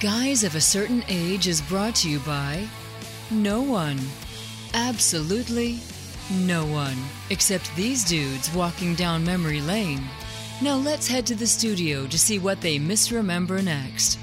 Guys of a Certain Age is brought to you by no one. Absolutely no one. Except these dudes walking down memory lane. Now let's head to the studio to see what they misremember next.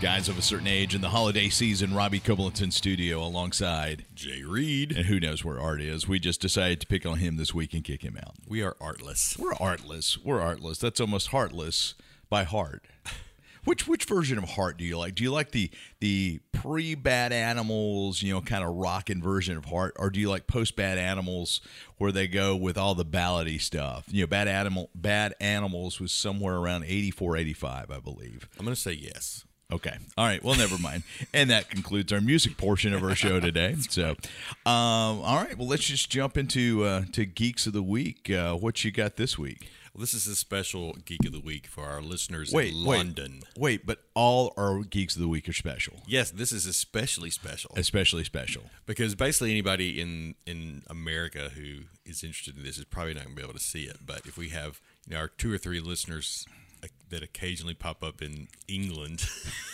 Guys of a certain age in the holiday season, Robbie Coblenton studio alongside Jay Reed. And who knows where Art is? We just decided to pick on him this week and kick him out. We are artless. We're artless. We're artless. That's almost heartless by heart. Which which version of heart do you like? Do you like the the pre bad animals, you know, kind of rocking version of heart, or do you like post bad animals where they go with all the ballady stuff? You know, bad animal bad animals was somewhere around 84, 85, I believe. I'm gonna say yes. Okay. All right. Well, never mind. And that concludes our music portion of our show today. so, um, all right. Well, let's just jump into uh, to geeks of the week. Uh, what you got this week? Well, this is a special geek of the week for our listeners Wait, in. London. Wait, but all our geeks of the week are special, Yes, this is especially special especially special. because basically anybody in in America who is interested in this is probably not going to be able to see it. But if we have you know our two or three listeners that occasionally pop up in England,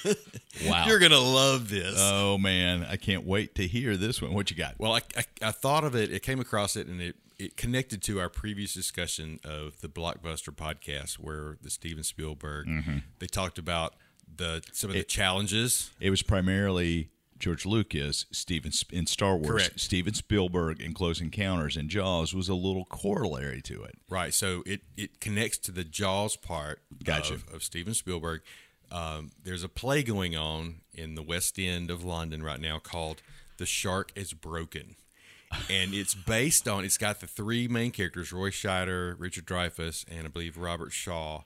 Wow. you're going to love this. Oh man, I can't wait to hear this one. What you got? Well, I, I, I thought of it. it came across it, and it, it connected to our previous discussion of the Blockbuster podcast, where the Steven Spielberg mm-hmm. they talked about the some of the challenges. It was primarily George Lucas, Steven in Star Wars, Correct. Steven Spielberg in Close Encounters, and Jaws was a little corollary to it. Right. So it, it connects to the Jaws part Gotcha. of, of Steven Spielberg. Um, there's a play going on in the West End of London right now called The Shark is Broken. And it's based on, it's got the three main characters Roy Scheider, Richard Dreyfuss, and I believe Robert Shaw.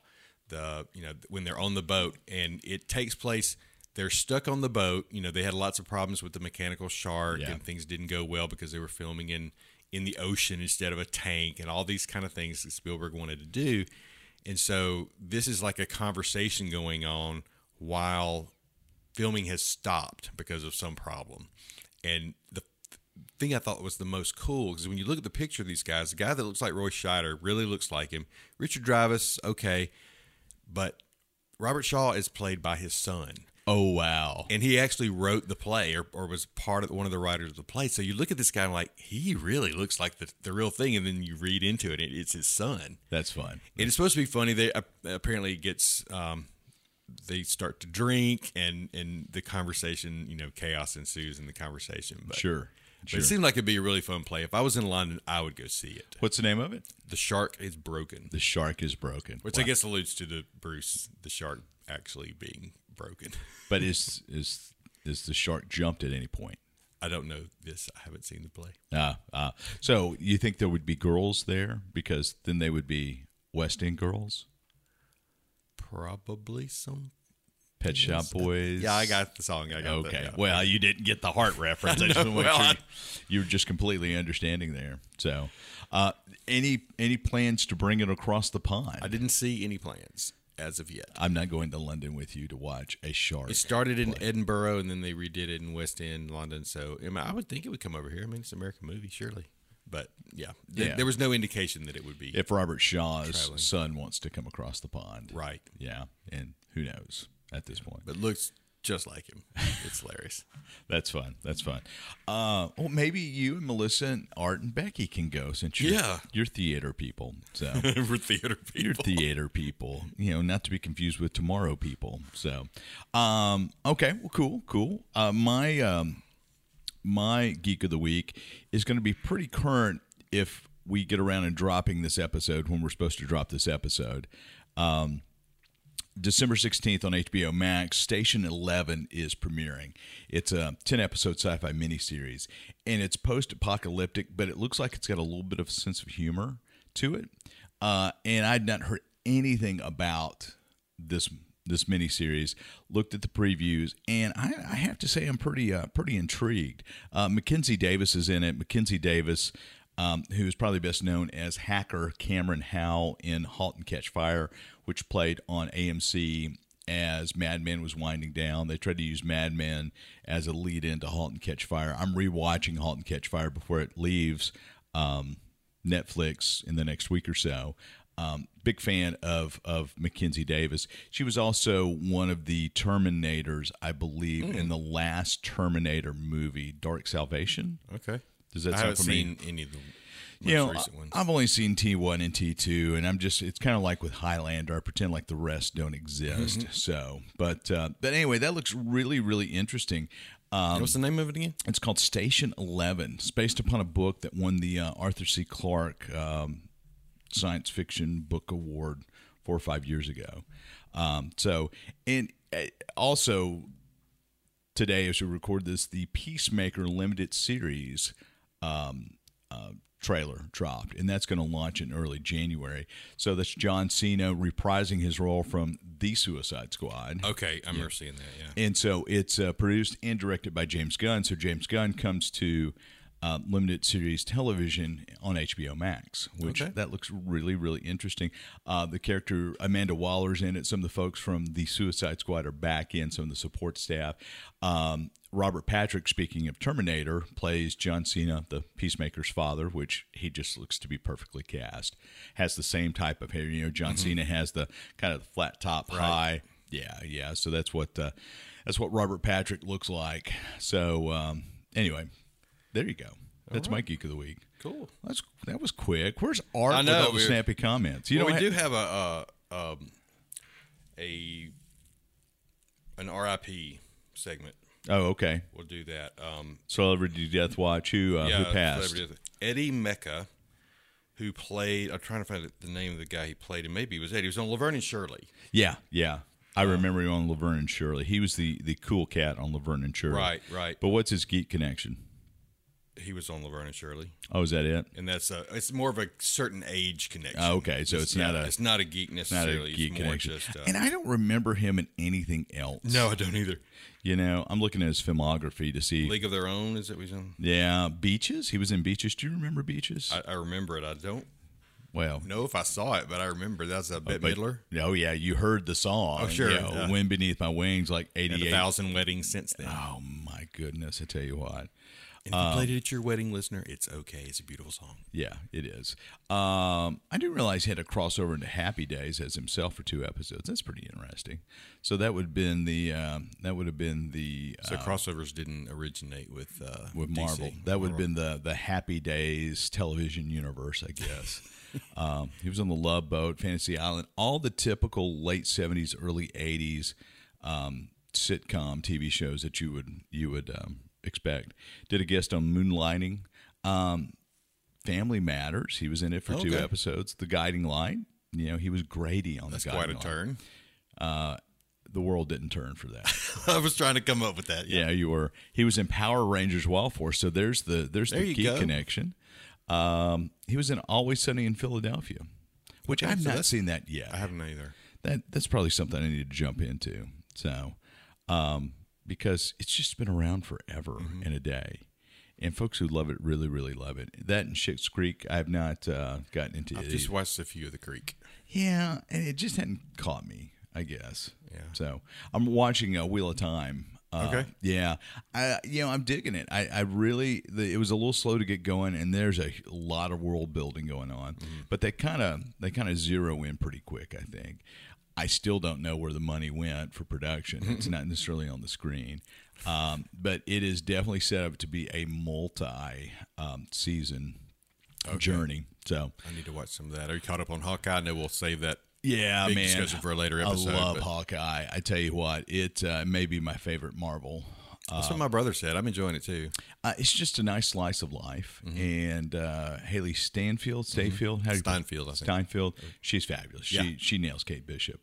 The, you know, when they're on the boat, and it takes place, they're stuck on the boat. You know, they had lots of problems with the mechanical shark, Yeah. and things didn't go well because they were filming in in the ocean instead of a tank and all these kind of things that Spielberg wanted to do. And so this is like a conversation going on while filming has stopped because of some problem. And the thing I thought was the most cool because when you look at the picture of these guys, the guy that looks like Roy Scheider really looks like him. Richard Dreyfuss, okay, but Robert Shaw is played by his son Oh wow! and he actually wrote the play or, or was part of one of the writers of the play. So you look at this guy and like he really looks like the, the real thing, and then you read into it, and it's his son. That's fun. And it's supposed to be funny. They uh, apparently it gets um, they start to drink, and and the conversation, you know, chaos ensues in the conversation. But, Sure, but sure. it seemed like it'd be a really fun play. If I was in London, I would go see it. What's the name of it? The shark is broken, The shark is broken. which Wow. I guess alludes to the Bruce the shark actually being broken. But is is is the shark jumped at any point? I don't know this. I haven't seen the play. Ah, ah. So you think there would be girls there because then they would be West End girls, Probably some. Pet Shop Boys. Yeah, I got the song. I got Okay. The, yeah. Well, you didn't get the heart reference. I, just know. want to make Well, sure I- you, are just completely understanding there. So, uh, any any plans to bring it across the pond? I didn't see any plans as of yet. I'm not going to London with you to watch a shark. It started in Edinburgh and then they redid it in West End, London. So I, I would think it would come over here. I mean, it's an American movie, surely. But yeah, th- Yeah. there was no indication that it would be if Robert Shaw's Traveling. son wants to come across the pond, right. Yeah, and who knows at this point. But looks just like him. It's hilarious. That's fun. That's fun. Uh, well, maybe you and Melissa and Art and Becky can go since you're, Yeah. you're theater people. So For theater people. you're theater people. You know, not to be confused with tomorrow people. So, um, okay, well, cool, cool. Uh, my um, my geek of the week is going to be pretty current if we get around and dropping this episode when we're supposed to drop this episode. Um, December 16th on HBO Max, Station 11 is premiering. It's a 10 episode sci fi miniseries, and it's post apocalyptic, but it looks like it's got a little bit of a sense of humor to it. Uh, and I'd not heard anything about this this miniseries. Looked at the previews, and I, I have to say I'm pretty uh, pretty intrigued. Uh, Mackenzie Davis is in it. Mackenzie Davis, um, who is probably best known as hacker Cameron Howe in *Halt and Catch Fire*, which played on AMC as Mad Men was winding down. They tried to use Mad Men as a lead into *Halt and Catch Fire*. I'm rewatching *Halt and Catch Fire* before it leaves um, Netflix in the next week or so. Um, big fan of of Mackenzie Davis. She was also one of the Terminators, I believe, Hmm. in the last Terminator movie, Dark Salvation. Okay. Does that I sound haven't seen any of the most you know, recent ones. I've only seen T one and T two, and I'm just it's kind of like with Highlander. I pretend like the rest don't exist. Mm-hmm. So, but uh, but anyway, that looks really really interesting. Um, What's the name of it again? it's called Station Eleven. It's based upon a book that won the uh, Arthur C. Clarke um, Science Fiction Book Award four or five years ago. Um, so, and uh, also today, as we record this, the Peacemaker limited series um, uh, trailer dropped, and that's going to launch in early January. So that's John Cena reprising his role from the Suicide Squad. Okay, I remember seeing that. Yeah. And so it's uh, produced and directed by James Gunn. So James Gunn comes to uh, limited series television on HBO Max, which Okay. that looks really, really interesting. Uh, the character Amanda Waller's in it. Some of the folks from the Suicide Squad are back in. Some of the support staff. Um, Robert Patrick, speaking of Terminator, plays John Cena, the Peacemaker's father, which he just looks to be perfectly cast. Has the same type of hair. You know, John Cena has the kind of flat top, high. Yeah, yeah. So that's what uh, that's what Robert Patrick looks like. So um, anyway, there you go. That's my geek of the week. Cool. That's that was quick. Where's Art I know, with snappy comments? You well, know, we do have a uh, um, a an RIP segment. Oh, okay. We'll do that. Um, Celebrity Death Watch. Who uh, who passed? Eddie Mekka, who played. I'm trying to find the name of the guy he played, and maybe it was Eddie. He was on Laverne and Shirley. Yeah, yeah. I remember him on Laverne and Shirley. He was the the cool cat on Laverne and Shirley. Right, right. But what's his geek connection? He was on Laverne and Shirley, Oh, is that it? and that's a. It's more of a certain age connection. Oh, okay, so it's not a- It's not a geek Not necessarily. a geek it's more connection. Just, uh, and I don't remember him in anything else. no, I don't either. You know, I'm looking at his filmography to see. League of Their Own is that what he's on? Yeah, Beaches. He was in Beaches. Do you remember Beaches? I, I remember it. I don't well, know if I saw it, but I remember that's a Bette but- Midler. Oh yeah, you heard the song. Oh, sure, You know, yeah. Wind beneath my wings, like '88. thousand weddings since then. Oh my goodness! I tell you what. And if Um, you played it at your wedding, listener, it's okay. It's a beautiful song. Yeah, it is. Um, I didn't realize he had a crossover into Happy Days as himself for two episodes. That's pretty interesting. So that would have been the um, that would have been the So uh, crossovers didn't originate with uh, with DC. Marvel. That would have been the the Happy Days television universe, I guess. um, he was on the Love Boat, Fantasy Island, all the typical late seventies, early eighties um, sitcom TV shows that you would you would um, expect. Did a guest on Moonlighting, um, Family Matters. He was in it for two episodes. The Guiding Light. You know, he was Grady on That's the quite a Light. turn. The world didn't turn for that. I was trying to come up with that. Yeah, you were. He was in Power Rangers Wild Force. So there's the there's There the geek go. connection. Um, he was in Always Sunny in Philadelphia, which Okay, I've so not seen that yet. I haven't either. That that's probably something I need to jump into. So, um, because it's just been around forever Mm-hmm. in a day, and folks who love it really really love it. That and Schitt's Creek, I have not uh, gotten into. I've just either. watched a few of the Creek. Yeah, and it just hadn't caught me. I guess. Yeah. So I'm watching uh, Wheel of Time. Uh, Okay. Yeah, I you know I'm digging it. I, I really the, it was a little slow to get going, and there's a lot of world building going on, Mm-hmm. but they kind of they kind of zero in pretty quick. I think. I still don't know where the money went for production. It's not necessarily on the screen, um, but it is definitely set up to be a multi um, season journey. So I need to watch some of that. Are you caught up on Hawkeye? I know we'll save that. Yeah, man. discussion for a later episode, I love but- Hawkeye. I tell you what, it uh, may be my favorite Marvel. That's what my brother said. I'm enjoying it too. Uh, it's just a nice slice of life, Mm-hmm. and uh, Hailee Stanfield, Stayfield, how do you- Steinfeld, I think. Steinfeld. She's fabulous. Yeah. She she nails Kate Bishop.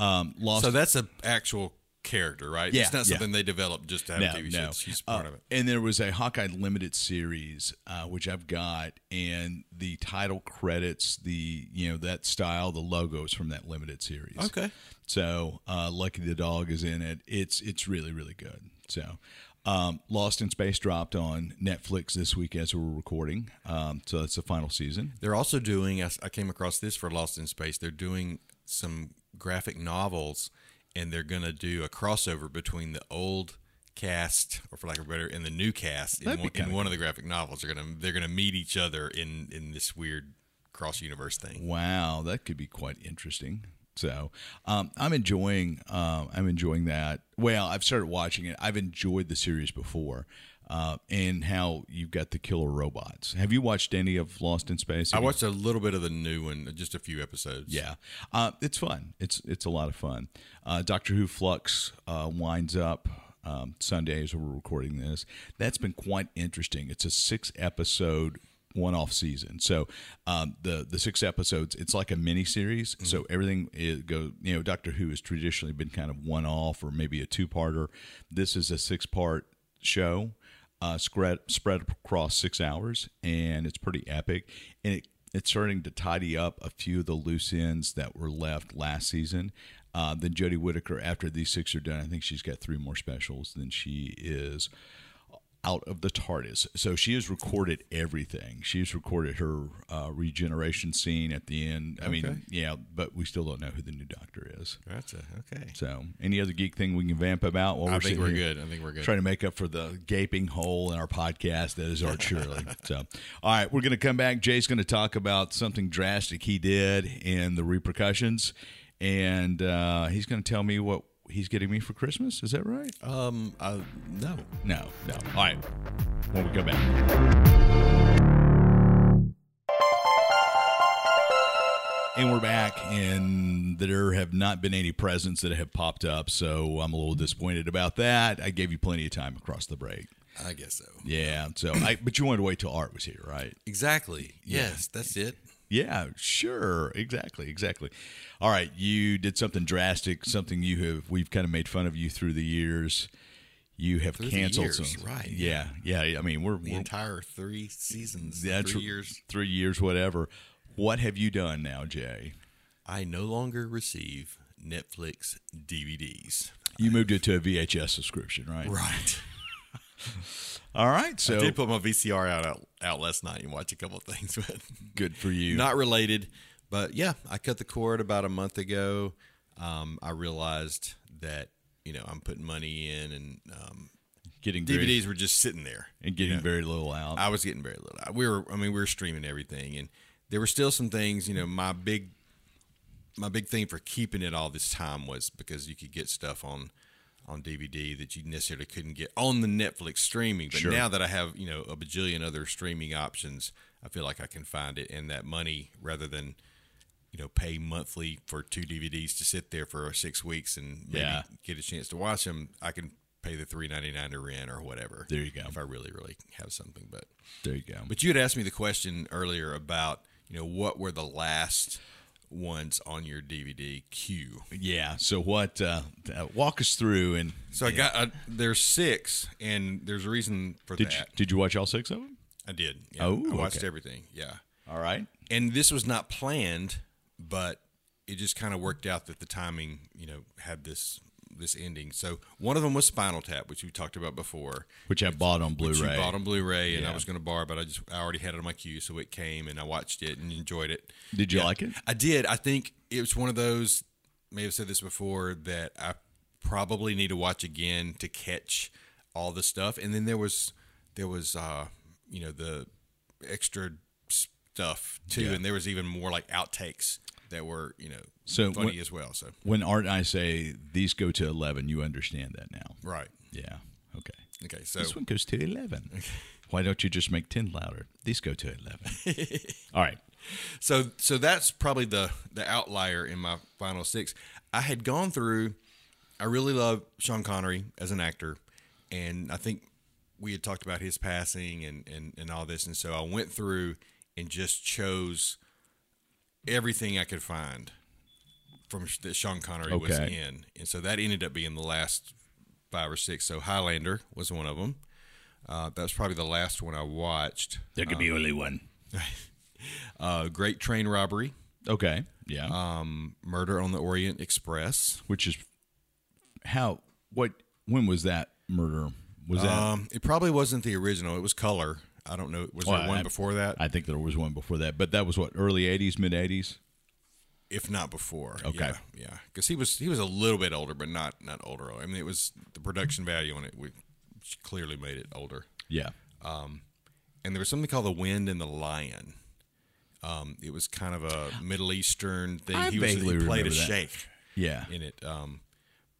Um, lost So that's an actual character, right? Yeah, It's not yeah. something they developed just to have no, a TV no. show. She's part Uh, of it. And there was a Hawkeye limited series, uh, which I've got, and the title credits the you know that style, the logos from that limited series. Okay. So uh, Lucky the dog is in it. It's it's really really good. So. Um, Lost in Space dropped on Netflix this week as we're recording. Um, so that's the final season. They're also doing. I came across this for Lost in Space. They're doing some graphic novels, and they're going to do a crossover between the old cast, or for lack of a better, and the new cast. In, one, in one of the graphic novels, they're gonna they're gonna meet each other in in this weird cross universe thing. Wow, that could be quite interesting. So um, I'm enjoying um, I'm enjoying that. Well, I've started watching it. I've enjoyed the series before, uh, and how you've got the killer robots. Have you watched any of Lost in Space? I watched a little bit of the new one, just a few episodes. Yeah, uh, it's fun. It's it's a lot of fun. Uh, Doctor Who Flux uh, winds up um, Sunday as we're recording this. That's been quite interesting. It's a six episode one off season. So um, the the six episodes, it's like a mini series. So everything is go. You know, Doctor Who has traditionally been kind of one off or maybe a two parter. This is a six part show uh, spread spread across six hours, and it's pretty epic. And it it's starting to tidy up a few of the loose ends that were left last season. Uh, then Jodie Whittaker, after these six are done, I think she's got three more specials. Then she is out of the TARDIS. So she has recorded everything. She's recorded her uh, regeneration scene at the end. I Okay. mean, yeah, but we still don't know who the new Doctor is. Gotcha. Okay. So, any other geek thing we can vamp about while I we're think we're good. I think we're good. Trying to make up for the gaping hole in our podcast that is Art Shirley. so, all right, we're going to come back. Jay's going to talk about something drastic he did and the repercussions, and uh, he's going to tell me what he's getting me for Christmas. Is that right? Um, uh, no. No, no. All right, when we come back. And we're back, and there have not been any presents that have popped up, so I'm a little disappointed about that. I gave you plenty of time across the break. I guess so. Yeah, so I but you wanted to wait till Art was here, right? Exactly. Yes, that's it. Yeah, sure, exactly, exactly. All right, you did something drastic, something you have we've kind of made fun of you through the years. You have Through canceled years, some, right, Yeah, yeah. I mean, we're, The we're entire three seasons, yeah, three years. three years, whatever. What have you done now, Jay? I no longer receive Netflix DVDs. You moved it to a VHS subscription, right? Right. All right, so I did put my VCR out, out out last night and watch a couple of things, but good for you. not related. But yeah, I cut the cord about a month ago. Um, I realized that you know I'm putting money in, and um, getting very, DVDs were just sitting there. and getting very little out. I was getting very little. Out. We were, I mean, we were streaming everything, and there were still some things. You know, my big, my big thing for keeping it all this time was because you could get stuff on, on DVD that you necessarily couldn't get on the Netflix streaming. But Sure. now that I have, you know, a bajillion other streaming options, I feel like I can find it, and that money rather than. You know, pay monthly for two DVDs to sit there for six weeks and maybe Yeah. get a chance to watch them. I can pay the three ninety nine to rent or whatever. There you go. If I really, really have something, but there you go. but you had asked me the question earlier about you know what were the last ones on your DVD queue. yeah. So what? Uh, uh, walk us through and So I got uh, there's six, and there's a reason for did you, that. did you watch all six of them? I did. Yeah, Oh, I watched okay. everything. Yeah, All right. and this was not planned, but it just kind of worked out that the timing, you know, had this this ending. So one of them was Spinal Tap, which we talked about before. Which I bought on Blu-ray. you bought on Blu-ray, and Yeah. I was going to borrow, but I just I already had it on my queue, so it came and I watched it and enjoyed it. Did you Yeah. like it? I did. I think it was one of those. May have said this before that I probably need to watch again to catch all the stuff. And then there was there was uh you know the extra stuff too, Yeah. and there was even more like outtakes that were you know So funny when- as well. So When Art and I say these go to eleven, you understand that now. right, Yeah. Okay. okay. So This one goes to eleven. Okay. Why don't you just make ten louder? These go to eleven. all right. So so that's probably the the outlier in my final six. I had gone through. I really love Sean Connery as an actor, and I think we had talked about his passing and and and all this, and so I went through and just chose everything I could find from sh- that Sean Connery was in, and so that ended up being the last five or six. So Highlander was one of them. Uh, that was probably the last one I watched. There could be only one. Uh, Great Train Robbery. Okay. Yeah. um, Murder on the Orient Express. Which is how? What? When was that murder? Was that? Um, it probably wasn't the original. It was Color. I don't know. Was Well, there one I- before that? I think there was one before that, but that was what early '80s, mid '80s. if not before. Okay. Yeah, yeah. Because he was he was a little bit older, but not not older. I mean, it was the production value on it. We clearly made it older. Yeah. And there was something called The Wind and the Lion. Um, it was kind of a Middle Eastern thing. I he was he played a that. sheikh Yeah. in it. Um,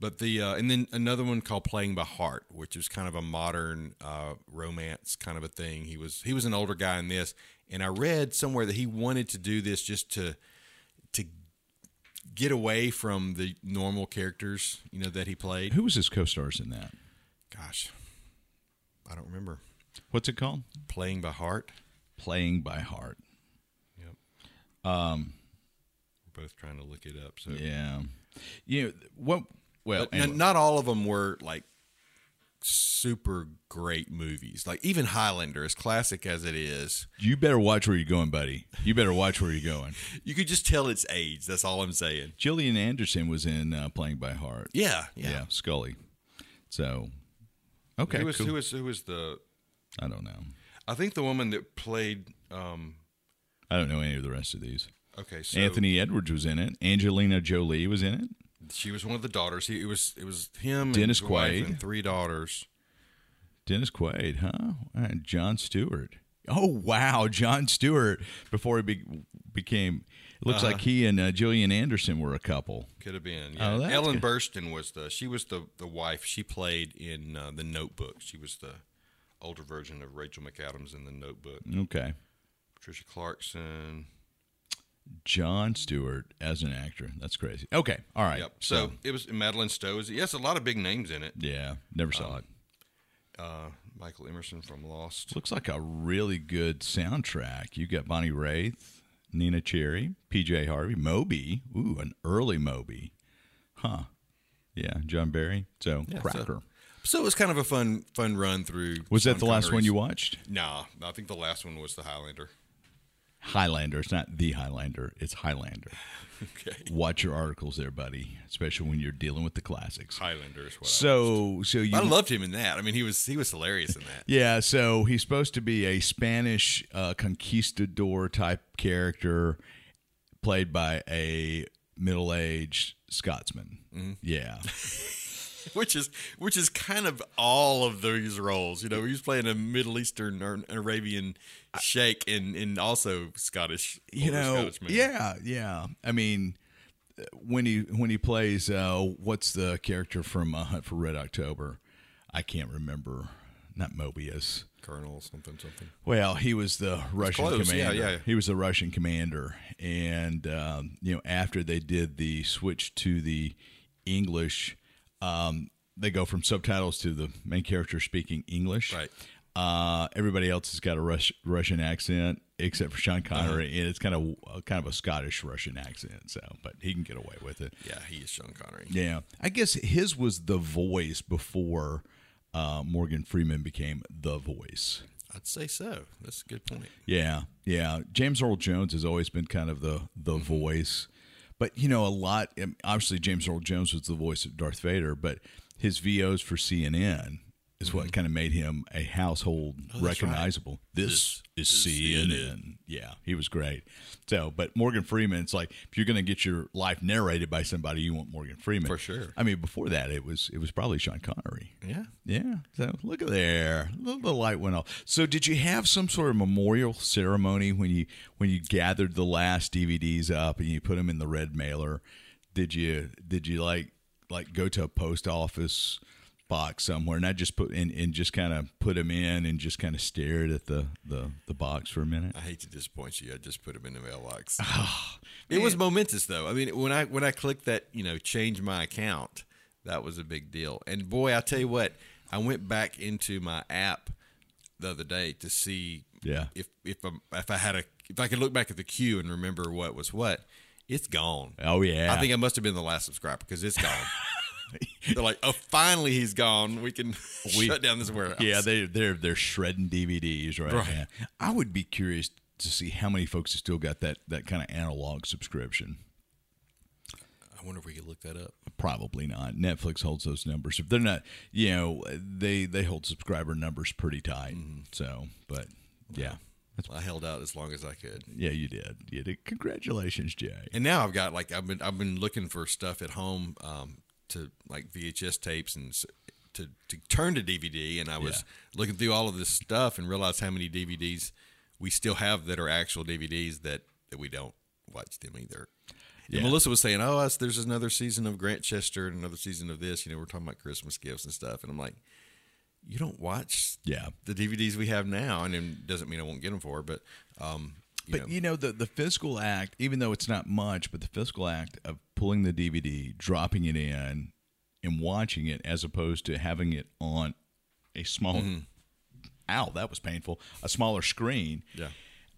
but the uh, and then another one called Playing by Heart, which is kind of a modern uh, romance kind of a thing. He was he was an older guy in this, and I read somewhere that he wanted to do this just to to get away from the normal characters, you know, that he played. Who was his co-stars in that? Gosh, I don't remember. What's it called? Playing by Heart. Playing by Heart. Yep. Um, we're both trying to look it up. So Yeah. You know what? Well, But n- anyway. not all of them were like super great movies. Like even Highlander, as classic as it is, you better watch where you're going, buddy. You better watch where you're going. you could just tell its age. That's all I'm saying. Gillian Anderson was in uh, Playing by Heart. Yeah, Yeah, yeah. Scully. So, okay, who was cool. who was who was the? I don't know. I think the woman that played. Um, I don't know any of the rest of these. okay, so Anthony Edwards was in it. Angelina Jolie was in it. She was one of the daughters. He, it was it was him, Dennis and his wife Quaid. and three daughters. Dennis Quaid, huh? And Jon Stewart. Oh wow, Jon Stewart. Before he be- became, it looks Uh-huh. like he and uh, Gillian Anderson were a couple. Could have been. Oh, Yeah. that's Ellen good. Burstyn was the she was the the wife. She played in uh, the Notebook. She was the older version of Rachel McAdams in the Notebook. Okay, Patricia Clarkson. Jon Stewart as an actor. That's crazy. Okay, all right. Yep. So it was Madeleine Stowe. Yes, a lot of big names in it. yeah, never saw Um, it. Uh, Michael Emerson from Lost. Looks like a really good soundtrack. You got Bonnie Raitt, Neneh Cherry, PJ Harvey, Moby. Ooh, an early Moby. Huh. Yeah, John Barry. So, Yeah, so- Cracker. So it was kind of a fun fun run through. was that the last one you watched? No, I think the last one was the Highlander. Highlander. It's not the Highlander. It's Highlander. Okay. Watch your articles there, buddy. Especially when you're dealing with the classics. Highlander is what. I, So, so you. I loved him in that. I mean, he was he was hilarious in that. Yeah, so he's supposed to be a Spanish uh, conquistador type character, played by a middle-aged Scotsman. Mm-hmm. Yeah, which is which is kind of all of these roles. You know, he was playing a Middle Eastern or Arabian sheikh and and also Scottish. you know, Scottish yeah, yeah. I mean, when he when he plays, uh, what's the character from uh, Hunt for Red October? I can't remember. Not Mobius. Colonel something something. Well, he was the Russian close, yeah, commander. yeah. He was the Russian commander, and um, you know, after they did the switch to the English, um, they go from subtitles to the main character speaking English. Right. Uh, everybody else has got a Rus- Russian accent except for Sean Uh-huh. Connery, and it's kind of uh, kind of a Scottish Russian accent. So, but he can get away with it. Yeah, he is Sean Connery. Yeah, I guess his was the voice before uh, Morgan Freeman became the voice. I'd say so. That's a good point. Yeah, yeah. James Earl Jones has always been kind of the the Mm-hmm. voice, but you know, a lot. Obviously, James Earl Jones was the voice of Darth Vader, but his VOs for CNN is what kind of made him a household Mm-hmm. Oh, that's right. recognizable. This, is CNN. Yeah, he was great. So, but Morgan Freeman, it's like if you're going to get your life narrated by somebody, you want Morgan Freeman For sure. I mean, before that, it was it was probably Sean Connery. Yeah. Yeah. So look at there. The, the light went off. So did you have some sort of memorial ceremony when you when you gathered the last DVDs up and you put them in the red mailer? Did you did you like like go to a post office box somewhere and I just put in and just kind of put them in and just kind of stared at the, the the box for a minute? I hate to disappoint you. I just put him in the mailbox. Oh, it was momentous, though. I mean, when I when I clicked that, you know, change my account, that was a big deal. And boy, I tell you what, I went back into my app the other day to see Yeah. if if I, if I had a if I could look back at the queue and remember what was what. It's gone. Oh yeah. I think I must have been the last subscriber because it's gone. They're like, oh, finally he's gone. We can We- shut down this warehouse. Yeah, they they're they're shredding DVDs right, Right. now. I would be curious to see how many folks have still got that that kind of analog subscription. I wonder if we could look that up. Probably not. Netflix holds those numbers. If they're not, you know, they they hold subscriber numbers pretty tight. Mm-hmm. So, but yeah, I held out as long as I could. yeah, you did. You did. Congratulations, Jay. And now I've got like I've been I've been looking for stuff at home um, to like VHS tapes and to to turn to DVD, and I was looking through all of this stuff and realized how many DVDs we still have that are actual DVDs that that we don't watch them either. And Yeah. Melissa was saying, "Oh, us, there's another season of Grantchester and another season of this." You know, we're talking about Christmas gifts and stuff, and I'm like, "You don't watch Yeah. the DVDs we have now, and it doesn't mean I won't get them for, her, but um, you But know, you know the the physical act, even though it's not much, but the physical act of pulling the DVD, dropping it in, and watching it, as opposed to having it on a small, Mm-hmm. ow, that was painful, a smaller screen. yeah,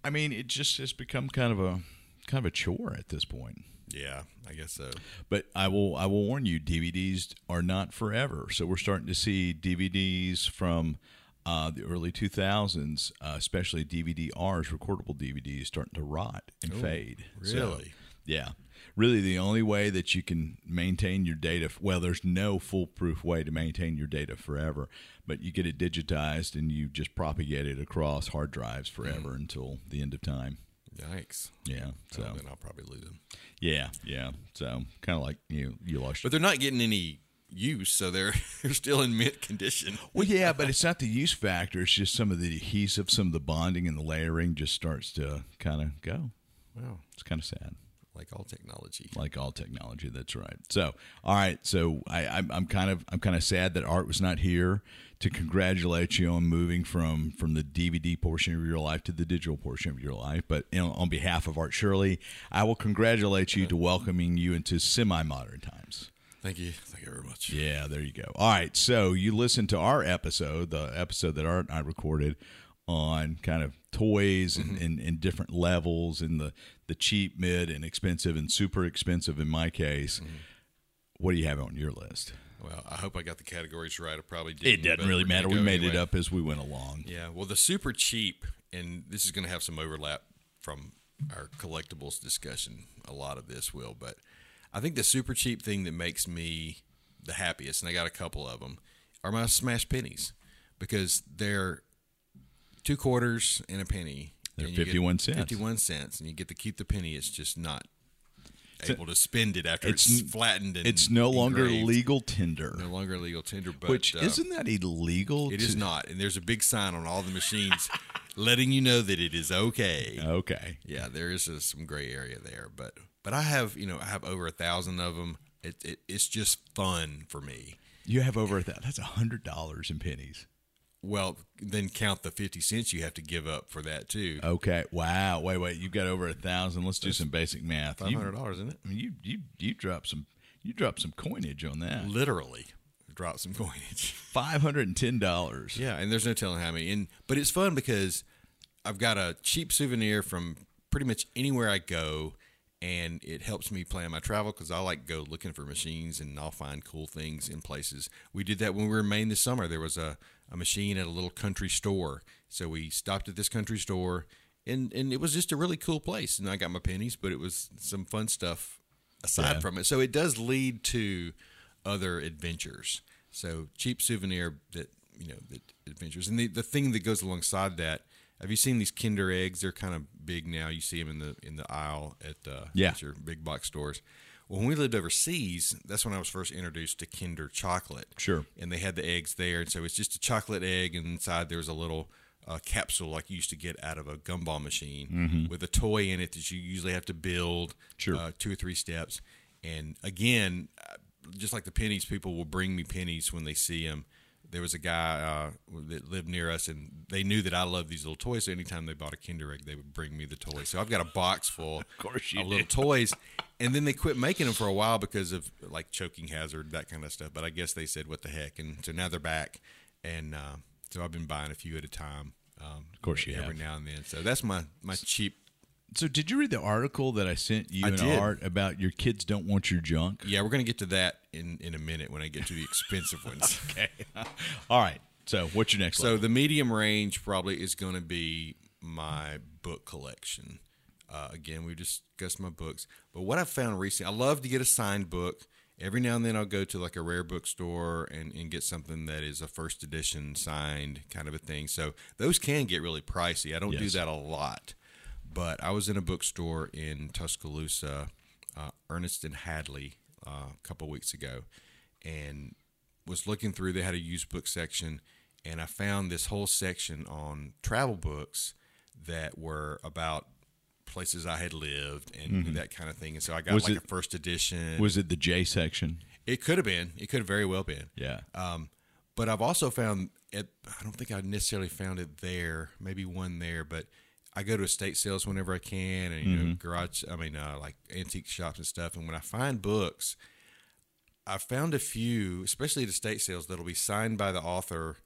I mean, it just has become kind of a kind of a chore at this point. yeah, I guess so. But I will I will warn you, DVDs are not forever. So we're starting to see DVDs from uh, the early 2000s, uh, especially DVD-Rs, recordable DVDs, starting to rot and fade. So, really? yeah. Really, the only way that you can maintain your data, well, there's no foolproof way to maintain your data forever, but you get it digitized and you just propagate it across hard drives mm-hmm. forever until the end of time. Yikes! Yeah. So, then I'll probably lose them. yeah, yeah. So, kind of like you, you lost But they're not getting any use, so they're they're still in mint condition. Well, yeah, but it's not the use factor. It's just some of the adhesive, some of the bonding and the layering just starts to kind of go. Wow, It's kind of sad, like all technology. like all technology. That's right. So, all right. So, I, I'm, I'm kind of I'm kind of sad that Art was not here to congratulate you on moving from from the DVD portion of your life to the digital portion of your life. But you know, on behalf of Art Shirley, I will congratulate you to welcoming you into semi-modern times. Thank you, thank you very much. Yeah, there you go. All right, so you listened to our episode, the episode that Art and I recorded on kind of toys and, mm-hmm. and, and different levels and the, the cheap, mid, and expensive and super expensive in my case. Mm-hmm. What do you have on your list? Well, I hope I got the categories right. I probably did. It doesn't really matter. We made it up as we went along. Yeah. Well, the super cheap, and this is going to have some overlap from our collectibles discussion. A lot of this will, but I think the super cheap thing that makes me the happiest, and I got a couple of them, are my smash pennies because they're two quarters and a penny. They're get 51 cents. Fifty-one cents, and you get to keep the penny. It's just not So- able to spend it after It's it's, flattened and It's no longer engraved. legal tender, No longer legal tender, but which uh, isn't that illegal? it to- is not, and there's a big sign on all the machines letting you know that it is okay. Okay. Yeah, there is a, some gray area there, but but I have you know I have over a thousand of them. It, it it's just fun for me. You have over that. That's a hundred dollars in pennies. Well, then count the fifty cents you have to give up for that too. Okay. Wow. Wait, wait. You've got over a thousand. Let's do some basic math. Five hundred dollars, isn't it? You you you drop some you drop some coinage on that. Literally, drop some coinage. Five hundred and ten dollars. Yeah, and there's no telling how many. And but it's fun because I've got a cheap souvenir from pretty much anywhere I go, and it helps me plan my travel because I like go looking for machines and I'll find cool things in places. We did that when we were in Maine this summer. There was a, a machine at a little country store, so we stopped at this country store. And, and it was just a really cool place, and I got my pennies, but it was some fun stuff aside Yeah. from it. So it does lead to other adventures. So cheap souvenir that you know that adventures, and the the thing that goes alongside that. Have you seen these Kinder eggs? They're kind of big now. You see them in the in the aisle at uh, Yeah. at your big box stores. Well, when we lived overseas, that's when I was first introduced to Kinder chocolate. Sure. And they had the eggs there, and so it's just a chocolate egg, and inside there was a little uh, capsule like you used to get out of a gumball machine with a toy in it that you usually have to build Sure. uh, two or three steps. And again, uh, just like the pennies, people will bring me pennies when they see them. There was a guy uh, that lived near us, and they knew that I loved these little toys. So anytime they bought a Kinder Egg, they would bring me the toy. So I've got a box full of, course you little toys. And then they quit making them for a while because of like choking hazard, that kind of stuff. But I guess they said, "What the heck?" And so now they're back, and uh, so I've been buying a few at a time. Um, of course you every have. now and then. So that's my my cheap So, did you read the article that I sent you I and did. Art about your kids don't want your junk? Yeah, we're going to get to that in, in a minute when I get to the expensive ones. Okay. All right. So, what's your next So level? the medium range probably is going to be my book collection. Uh, again, we discussed my books, but what I've found recently, I love to get a signed book. Every now and then, I'll go to like a rare bookstore and, and get something that is a first edition signed kind of a thing. So those can get really pricey. I don't do that a lot, but I was in a bookstore in Tuscaloosa, uh, Ernest and Hadley, uh, a couple weeks ago, and was looking through. They had a used book section, and I found this whole section on travel books that were about places I had lived and that kind of thing. And so I got Was like it- a first edition. Was it the J section? it could have been. It could have very well been. Yeah. Um, but I've also found it. I don't think I necessarily found it there. Maybe one there, but I go to estate sales whenever I can, and you know, garage. I mean, uh, like antique shops and stuff. And when I find books, I found a few, especially at estate sales, that'll be signed by the author,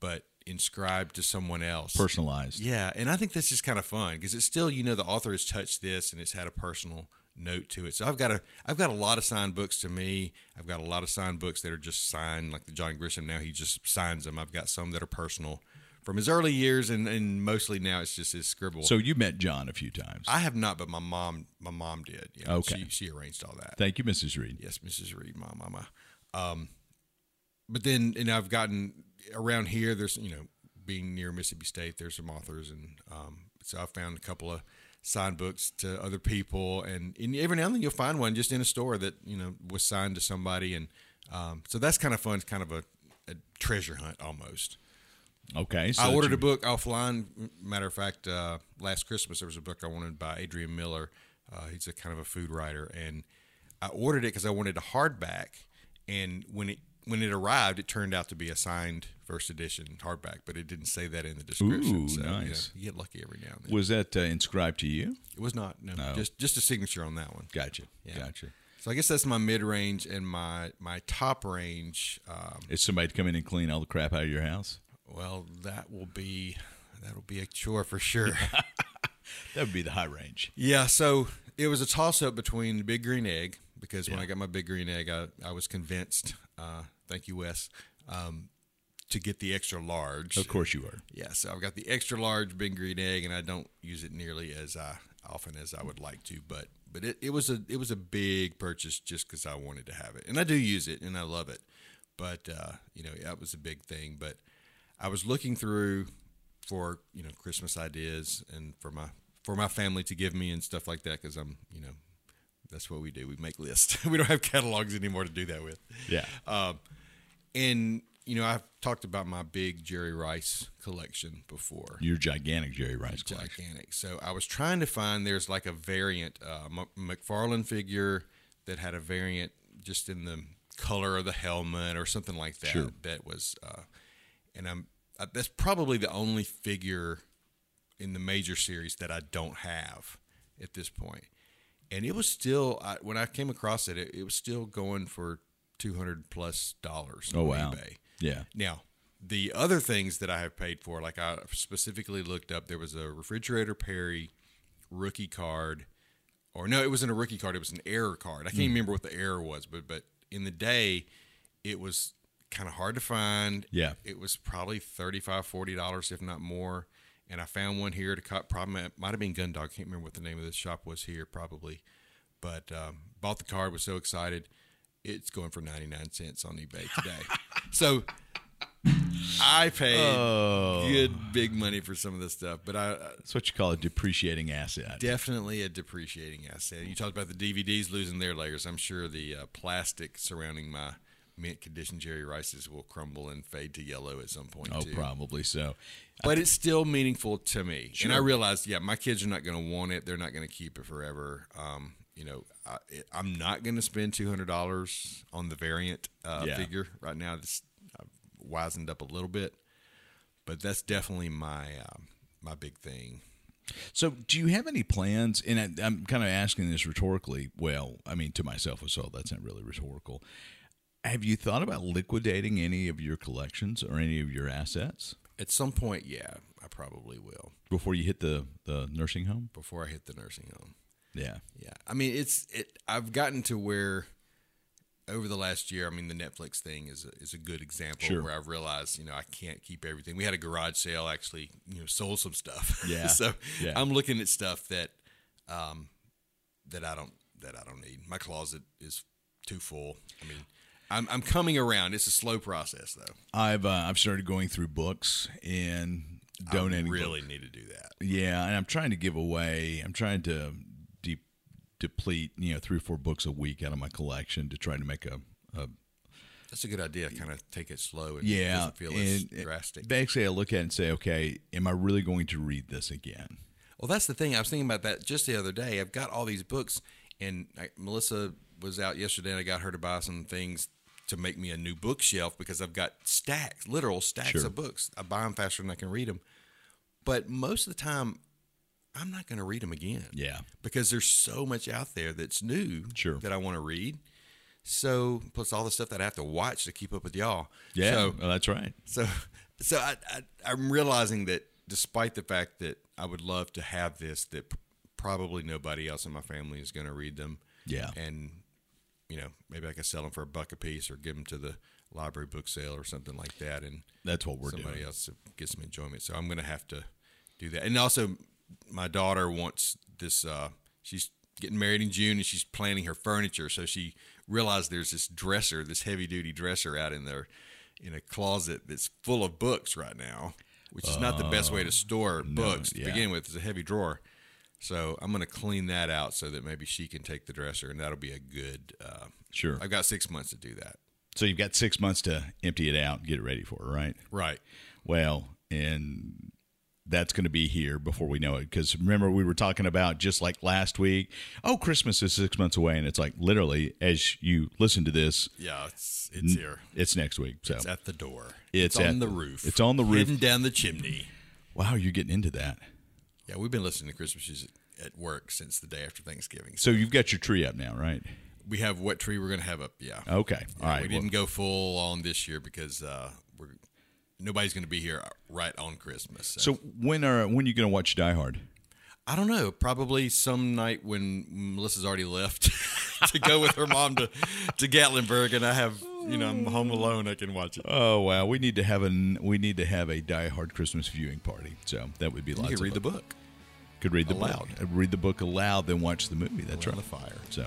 but inscribed to someone else. Personalized. Yeah, and I think that's just kind of fun because it's still, you know, the author has touched this and it's had a personal note to it. So I've got a, I've got a lot of signed books to me. I've got a lot of signed books that are just signed, like the John Grisham. Now he just signs them. I've got some that are personal from his early years, and, and mostly now it's just his scribble. So you met John a few times. I have not, but my mom, my mom did. Yeah, Okay. she, she arranged all that. Thank you, Mrs. Reed. Yes, Mrs. Reed, my mama. Um, but then, and I've gotten around here. There's, you know, being near Mississippi State, there's some authors, and um, so I found a couple of signed books to other people, and, and every now and then you'll find one just in a store that you know was signed to somebody, and um, so that's kind of fun. It's kind of a, a treasure hunt almost. Okay. So I ordered you- a book offline. Matter of fact, uh, last Christmas there was a book I wanted by Adrian Miller. Uh, he's a kind of a food writer, and I ordered it because I wanted a hardback. And when it when it arrived, it turned out to be a signed first edition hardback, but it didn't say that in the description. Ooh, so, nice. you get lucky every now and then. Was that uh, inscribed to you? it was not no, No. just just a signature on that one. Gotcha. Yeah. Gotcha. So I guess that's my mid range and my my top range. Um, Is somebody to come in and clean all the crap out of your house? Well, that will be that'll be a chore for sure. That would be the high range. Yeah, so it was a toss up between the big green egg because when Yeah. I got my big green egg, I, I was convinced. Uh, thank you, Wes. Um, to get the extra large. Of course you are. Yeah, so I've got the extra large big green egg, and I don't use it nearly as uh, often as I would like to. But but it, it was a it was a big purchase just because I wanted to have it, and I do use it, and I love it. But uh, you know that was a big thing. But I was looking through for you know Christmas ideas and for my for my family to give me and stuff like that because I'm you know that's what we do. We make lists. we don't have catalogs anymore to do that with. Yeah. Um, and you know, I've talked about my big Jerry Rice collection before. Your gigantic Jerry Rice collection. Gigantic. So I was trying to find there's like a variant uh, M- McFarlane figure that had a variant just in the color of the helmet or something like that. Sure. That was, uh, and I'm uh, that's probably the only figure in the major series that I don't have at this point. And it was still I, when I came across it, it, it was still going for two hundred plus dollars Oh, on wow. eBay. Yeah. Now, the other things that I have paid for, like I specifically looked up, there was a refrigerator Perry rookie card, or no, it wasn't a rookie card; it was an error card. I can't even remember what the error was, but but in the day, it was kind of hard to find. Yeah. it was probably $35, 40 dollars, if not more. And I found one here to cut. Probably it might have been Gundog. I can't remember what the name of the shop was here, probably. But um, bought the card. Was so excited. It's going for 99 cents on eBay today. so I paid Oh. good big money for some of this stuff, but I That's what you call a depreciating asset. definitely a depreciating asset. You talked about the DVDs losing their layers. I'm sure the uh, plastic surrounding my mint condition Jerry Rices will crumble and fade to yellow at some point oh, too. probably so. But it's still meaningful to me, and I Sure. realized, yeah, my kids are not going to want it. They're not going to keep it forever. Um, you know, I, I'm not going to spend two hundred dollars on the variant uh, Yeah. figure right now. This I've wisened up a little bit, but that's definitely my um, my big thing. So, do you have any plans? And I, I'm kind of asking this rhetorically. Well, I mean, to myself as well. That's not really rhetorical. Have you thought about liquidating any of your collections or any of your assets At some point, yeah, I probably will before you hit the, the nursing home? before I hit the nursing home. Yeah. Yeah, I mean, it's it. I've gotten to where over the last year, I mean, the Netflix thing is a, is a good example Sure. where I've realized, you know, I can't keep everything. We had a garage sale actually, you know, sold some stuff. Yeah, so yeah. I'm looking at stuff that, um, that I don't that I don't need. My closet is too full. I mean, I'm I'm coming around. It's a slow process though. I've uh, I've started going through books and donating. I books. really need to do that. Yeah, and I'm trying to give away. I'm trying to de- deplete, you know, three or four books a week out of my collection to try to make a, a That's a good idea. Kind of take it slow and Yeah, doesn't feel as drastic. basically, I look at it and say, okay, am I really going to read this again? Well, that's the thing. I was thinking about that just the other day. I've got all these books, and I, Melissa was out yesterday, and I got her to buy some things to make me a new bookshelf because I've got stacks, literal stacks Sure. of books. I buy them faster than I can read them. But most of the time, I'm not going to read them again. Yeah. Because there's so much out there that's new Sure. that I want to read. So, plus all the stuff that I have to watch to keep up with y'all. Yeah, So, well, that's right. so, so I, I, I'm realizing that despite the fact that I would love to have this, that p- probably nobody else in my family is going to read them. Yeah. And, you know, maybe I could sell them for a buck a piece or give them to the library book sale or something like that. And That's what we're somebody doing. else gets some enjoyment. So I'm going to have to do that. And also, my daughter wants this. Uh, she's getting married in June, and she's planning her furniture. So she realized there's this dresser, this heavy duty dresser out in there in a closet that's full of books right now, which is not the best way to store books to yeah. begin with. It's a heavy drawer. So I'm going to clean that out so that maybe she can take the dresser, and that'll be a good. Uh, Sure. I've got six months to do that. So you've got six months to empty it out, and get it ready for it, right? Right. Well, and that's going to be here before we know it. Because remember, we were talking about just like last week. Oh, Christmas is six months away, and it's like literally as you listen to this, Yeah, it's it's here. it's next week. So It's at the door. It's on at the the- roof. it's on the roof. Hidden down the chimney. wow, you're getting into that. Yeah, we've been listening to Christmas music at work since the day after Thanksgiving. So you've got your tree up now, right? we have what tree we're going to have up. Yeah. Okay, all right. We didn't go full on this year because uh, we're nobody's going to be here right on Christmas. So, so when are when are you going to watch Die Hard? I don't know. Probably some night when Melissa's already left to go with her mom to to Gatlinburg, and I have you know I'm home alone. I can watch it. Oh wow, we need to have an we need to have a Die Hard Christmas viewing party. So that would be lots You can read the book. Could read the aloud. book. Uh, Read the book aloud, then watch the movie. That's Around right. the fire. So,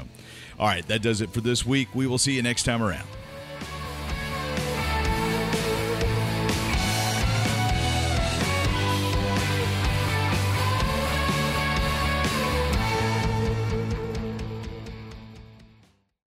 all right, that does it for this week. We will see you next time around.